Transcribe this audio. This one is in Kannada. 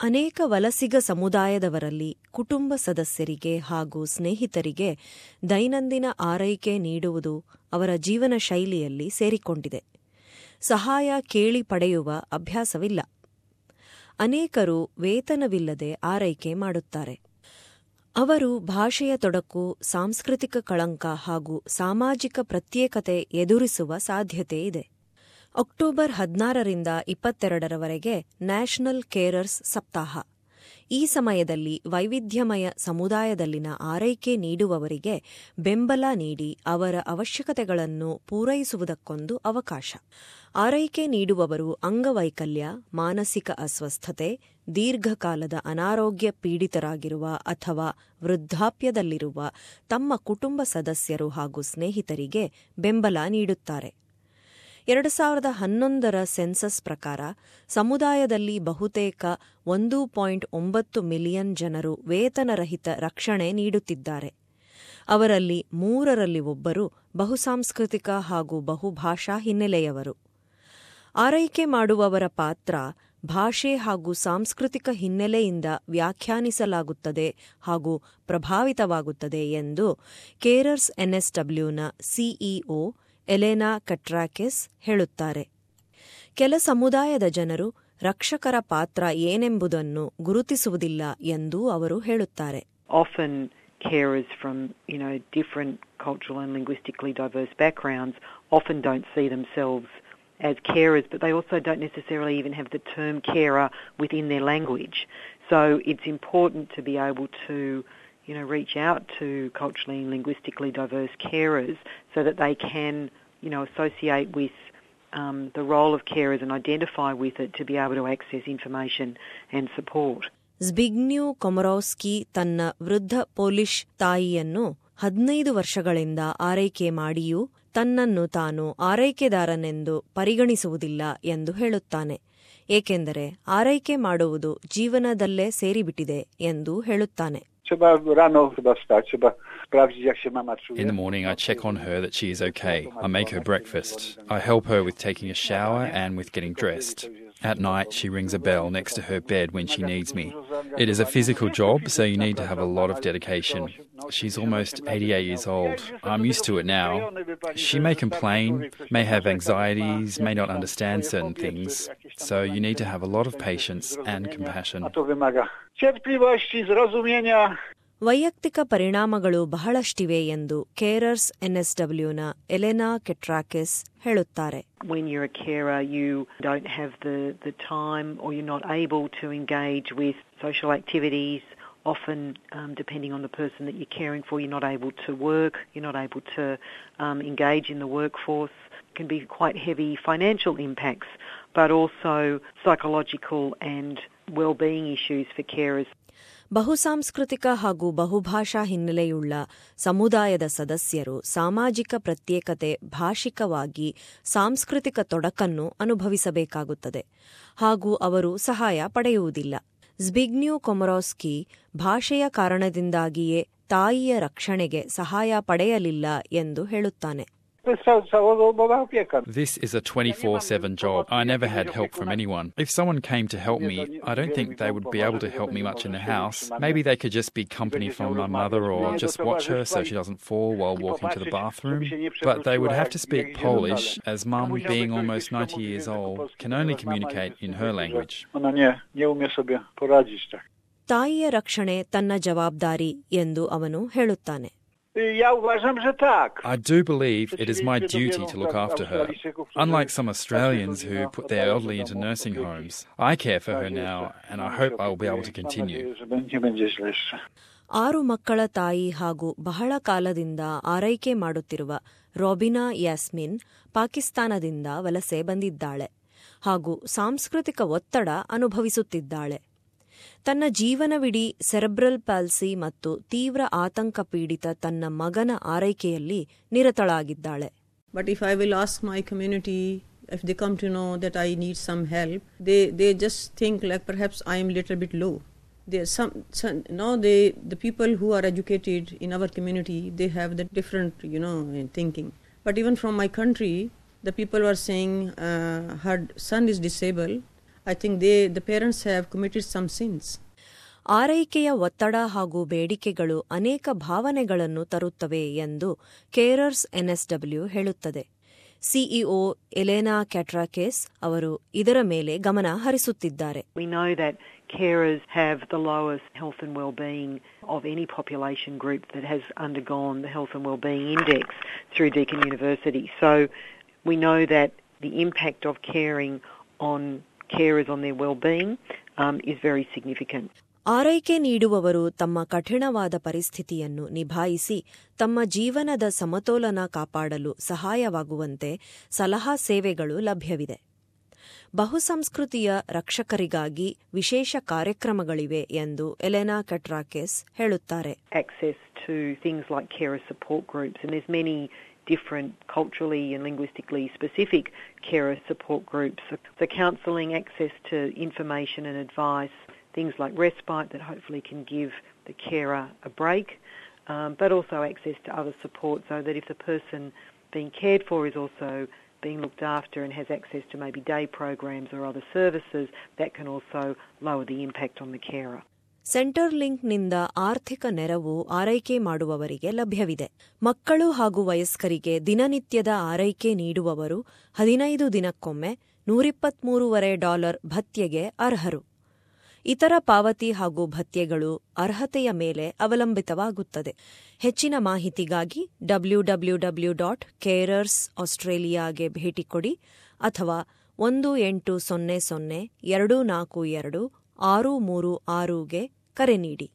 ಅನೇಕ ವಲಸಿಗ ಸಮುದಾಯದವರಲ್ಲಿ ಕುಟುಂಬ ಸದಸ್ಯರಿಗೆ ಹಾಗೂ ಸ್ನೇಹಿತರಿಗೆ ದೈನಂದಿನ ಆರೈಕೆ ನೀಡುವುದು ಅವರ ಜೀವನ ಶೈಲಿಯಲ್ಲಿ ಸೇರಿಕೊಂಡಿದೆ. ಸಹಾಯ ಕೇಳಿ ಪಡೆಯುವ ಅಭ್ಯಾಸವಿಲ್ಲ. ಅನೇಕರು ವೇತನವಿಲ್ಲದೆ ಆರೈಕೆ ಮಾಡುತ್ತಾರೆ. ಅವರು ಭಾಷೆಯ ತೊಡಕು, ಸಾಂಸ್ಕೃತಿಕ ಕಳಂಕ ಹಾಗೂ ಸಾಮಾಜಿಕ ಪ್ರತ್ಯೇಕತೆ ಎದುರಿಸುವ ಸಾಧ್ಯತೆ ಇದೆ. ಅಕ್ಟೋಬರ್ ಹದಿನಾರರಿಂದ ಇಪ್ಪತ್ತೆರಡರವರೆಗೆ ನ್ಯಾಷನಲ್ ಕೇರರ್ಸ್ ಸಪ್ತಾಹ. ಈ ಸಮಯದಲ್ಲಿ ವೈವಿಧ್ಯಮಯ ಸಮುದಾಯದಲ್ಲಿನ ಆರೈಕೆ ನೀಡುವವರಿಗೆ ಬೆಂಬಲ ನೀಡಿ ಅವರ ಅವಶ್ಯಕತೆಗಳನ್ನು ಪೂರೈಸುವುದಕ್ಕೊಂದು ಅವಕಾಶ. ಆರೈಕೆ ನೀಡುವವರು ಅಂಗವೈಕಲ್ಯ, ಮಾನಸಿಕ ಅಸ್ವಸ್ಥತೆ, ದೀರ್ಘಕಾಲದ ಅನಾರೋಗ್ಯ ಪೀಡಿತರಾಗಿರುವ ಅಥವಾ ವೃದ್ಧಾಪ್ಯದಲ್ಲಿರುವ ತಮ್ಮ ಕುಟುಂಬ ಸದಸ್ಯರು ಹಾಗೂ ಸ್ನೇಹಿತರಿಗೆ ಬೆಂಬಲ ನೀಡುತ್ತಾರೆ. ಎರಡು ಸಾವಿರದ ಹನ್ನೊಂದರ ಸೆನ್ಸಸ್ ಪ್ರಕಾರ ಸಮುದಾಯದಲ್ಲಿ ಬಹುತೇಕ ಒಂದು ಪಾಯಿಂಟ್ ಒಂಬತ್ತು ಮಿಲಿಯನ್ ಜನರು ವೇತನರಹಿತ ರಕ್ಷಣೆ ನೀಡುತ್ತಿದ್ದಾರೆ. ಅವರಲ್ಲಿ ಮೂರರಲ್ಲಿ ಒಬ್ಬರು ಬಹುಸಾಂಸ್ಕೃತಿಕ ಹಾಗೂ ಬಹುಭಾಷಾ ಹಿನ್ನೆಲೆಯವರು. ಆರೈಕೆ ಮಾಡುವವರ ಪಾತ್ರ ಭಾಷೆ ಹಾಗೂ ಸಾಂಸ್ಕೃತಿಕ ಹಿನ್ನೆಲೆಯಿಂದ ವ್ಯಾಖ್ಯಾನಿಸಲಾಗುತ್ತದೆ ಹಾಗೂ ಪ್ರಭಾವಿತವಾಗುತ್ತದೆ ಎಂದು ಕೇರರ್ಸ್ ಎನ್ಎಸ್ಡಬ್ಲ್ಯೂನ ಸಿಇಒ ಎಲೆನಾ ಕಟ್ರಾಕೆಸ್ ಹೇಳುತ್ತಾರೆ ಕೆಲ ಸಮುದಾಯದ ಜನರು ರಕ್ಷಕರ ಪಾತ್ರ ಏನೆಂಬುದನ್ನು ಗುರುತಿಸುವುದಿಲ್ಲ ಎಂದೂ ಅವರು ಹೇಳುತ್ತಾರೆ Often carers from, you know, different cultural and linguistically diverse backgrounds often don't see themselves as carers, but they also don't necessarily even have the term carer within their language. So it's important to be able to, you know, reach out to culturally and linguistically diverse carers so that they can, you know, associate with um, the role of carers and identify with it to be able to access information and support. ಝ್ಬಿಗ್ನ್ಯೂ ಕೊಮರೋಸ್ಕಿ ತನ್ನ ವೃದ್ಧ ಪೋಲಿಷ್ ತಾಯಿಯನ್ನು ಹದಿನೈದು ವರ್ಷಗಳಿಂದ ಆರೈಕೆ ಮಾಡಿಯೂ ತನ್ನನ್ನು ತಾನು ಆರೈಕೆದಾರನೆಂದು ಪರಿಗಣಿಸುವುದಿಲ್ಲ ಎಂದು ಹೇಳುತ್ತಾನೆ ಏಕೆಂದರೆ ಆರೈಕೆ ಮಾಡುವುದು ಜೀವನದಲ್ಲೇ ಸೇರಿಬಿಟ್ಟಿದೆ ಎಂದು ಹೇಳುತ್ತಾನೆ Trzeba rano chyba wstać, trzeba sprawdzić, jak się mama czuje. In the morning, I check on her that she is okay. I make her breakfast. I help her with taking a shower and with getting dressed. At night, she rings a bell next to her bed when she needs me. It is a physical job, so you need to have a lot of dedication. She's almost 88 years old. I'm used to it now. She may complain, may have anxieties, may not understand certain things, so you need to have a lot of patience and compassion. A to wymaga cierpliwości, zrozumienia. ವೈಯಕ್ತಿಕ ಪರಿಣಾಮಗಳು ಬಹಳಷ್ಟಿವೆ ಎಂದು ಕೇರರ್ಸ್ ಎನ್ಎಸ್ಡಬ್ಲ್ಯೂನ ಎಲೆನಾ ಕೆಟ್ರಾಕೆಸ್ ಹೇಳುತ್ತಾರೆ when you're a carer, you don't have the, the time or you're not able to engage with social activities. Often, um, depending on the person that you're caring for, you're not able to work, you're not able to um, engage in the workforce. It can be quite heavy financial impacts, but also psychological and well-being issues for carers. ಬಹುಸಾಂಸ್ಕೃತಿಕ ಹಾಗೂ ಬಹುಭಾಷಾ ಹಿನ್ನೆಲೆಯುಳ್ಳ ಸಮುದಾಯದ ಸದಸ್ಯರು ಸಾಮಾಜಿಕ ಪ್ರತ್ಯೇಕತೆ ಭಾಷಿಕವಾಗಿ ಸಾಂಸ್ಕೃತಿಕ ತೊಡಕನ್ನು ಅನುಭವಿಸಬೇಕಾಗುತ್ತದೆ. ಹಾಗೂ ಅವರು ಸಹಾಯ ಪಡೆಯುವುದಿಲ್ಲ. ಝ್ಬಿಗ್ನ್ಯೂ ಕೊಮರೋಸ್ಕಿ ಭಾಷೆಯ ಕಾರಣದಿಂದಾಗಿಯೇ ತಾಯಿಯ ರಕ್ಷಣೆಗೆ ಸಹಾಯ ಪಡೆಯಲಿಲ್ಲ ಎಂದು ಹೇಳುತ್ತಾನೆ. To jest cała- całodobowa opieka. This is a 24 7 job. I never had help from anyone. If someone came to help me, I don't think they would be able to help me much in the house. Maybe they could just be company from my mother or just watch her so she doesn't fall while walking to the bathroom. But they would have to speak Polish, as mum, being almost 90 years old, can only communicate in her language. Ona nie, nie umie sobie poradzić tak. ತಾಯಿಯ ರಕ್ಷಣೆ ತನ್ನ ಜವಾಬ್ದಾರಿ ಎಂದು ಅವನು ಹೇಳುತ್ತಾನೆ Y, Ja uważam, że tak. I do believe it is my duty to look after her. Unlike some Australians who put their elderly into nursing homes, I care for her now and I hope I will be able to continue. ಆರು ಮಕ್ಕಳ ತಾಯಿ ಹಾಗೂ ಬಹಳ ಕಾಲದಿಂದ ಆರೈಕೆ ಮಾಡುತ್ತಿರುವ ರಾಬಿನಾ ಯಾಸ್ಮಿನ್ ಪಾಕಿಸ್ತಾನದಿಂದ ವಲಸೆ ಬಂದಿದ್ದಾಳೆ ಹಾಗೂ ಸಾಂಸ್ಕೃತಿಕ ಒತ್ತಡ ಅನುಭವಿಸುತ್ತಿದ್ದಾಳೆ ತನ್ನ ಜೀವನವಿಡೀ ಸೆರೆಬ್ರಲ್ ಪ್ಯಾಲ್ಸಿ ಮತ್ತು ತೀವ್ರ ಆತಂಕ ಪೀಡಿತ ತನ್ನ ಮಗನ ಆರೈಕೆಯಲ್ಲಿ ನಿರತಳಾಗಿದ್ದಾಳೆ but if I will ask my community to know that I need some help, they, they just think like perhaps I am a little bit low. There some, some now they the people who are educated in our community they have the different you know thinking. But even from my country, the people were saying uh, her son is disabled. I think they the parents have committed some sins ಆರೈಕೆಯ ಒತ್ತಡ ಹಾಗೂ ಬೇಡಿಕೆಗಳು ಅನೇಕ ಭಾವನೆಗಳನ್ನು ತರುತ್ತವೆ ಎಂದು ಕೇರರ್ಸ್ ಎನ್ಎಸ್ಡಬ್ಲ್ಯೂ ಹೇಳುತ್ತದೆ ಸಿಇಒ ಎಲೆನಾ ಕ್ಯಾಟ್ರಾಕೆಸ್ ಅವರು ಇದರ ಮೇಲೆ ಗಮನ ಹರಿಸುತ್ತಿದ್ದಾರೆ We know that carers have the lowest health and well-being of any population group that has undergone the health and well-being index through Deakin University. So we know that the impact of caring on carers on their well-being um, is very significant. ಆರೈಕೆ ನೀಡುವವರು ತಮ್ಮ ಕಠಿಣವಾದ ಪರಿಸ್ಥಿತಿಯನ್ನು ನಿಭಾಯಿಸಿ ತಮ್ಮ ಜೀವನದ ಸಮತೋಲನ ಕಾಪಾಡಲು ಸಹಾಯವಾಗುವಂತೆ ಸಲಹಾ ಸೇವೆಗಳು ಲಭ್ಯವಿದೆ ಬಹುಸಂಸ್ಕೃತಿಯ ರಕ್ಷಕರಿಗಾಗಿ ವಿಶೇಷ ಕಾರ್ಯಕ್ರಮಗಳಿವೆ ಎಂದು ಎಲೆನಾ ಕಟ್ರಾಕೆಸ್ ಹೇಳುತ್ತಾರೆ different culturally and linguistically specific carer support groups. So counselling, access to information and advice, things like respite that hopefully can give the carer a break, um, but also access to other support so that if the person being cared for is also being looked after and has access to maybe day programs or other services, that can also lower the impact on the carer. Centre ಲಿಂಕ್ನಿಂದ ಆರ್ಥಿಕ ನೆರವು ಆರೈಕೆ ಮಾಡುವವರಿಗೆ ಲಭ್ಯವಿದೆ. ಮಕ್ಕಳು ಹಾಗೂ ವಯಸ್ಕರಿಗೆ ದಿನನಿತ್ಯದ ಆರೈಕೆ ನೀಡುವವರು ಹದಿನೈದು ದಿನಕ್ಕೊಮ್ಮೆ ನೂರಿಪ್ಪತ್ಮೂರುವರೆ ಡಾಲರ್ ಭತ್ಯೆಗೆ ಅರ್ಹರು. ಇತರ ಪಾವತಿ ಹಾಗೂ ಭತ್ಯೆಗಳು ಅರ್ಹತೆಯ ಮೇಲೆ ಅವಲಂಬಿತವಾಗುತ್ತದೆ. ಹೆಚ್ಚಿನ ಮಾಹಿತಿಗಾಗಿ W W W dot carers ಆಸ್ಟ್ರೇಲಿಯಾಗೆ ಭೇಟಿ ಕೊಡಿ ಅಥವಾ ಒಂದು ಎಂಟು ಸೊನ್ನೆ ಸೊನ್ನೆ ಎರಡು ನಾಲ್ಕು ಎರಡು ಆರು ಮೂರು ಆರುಗೆ ಕರೆ ನೀಡಿ.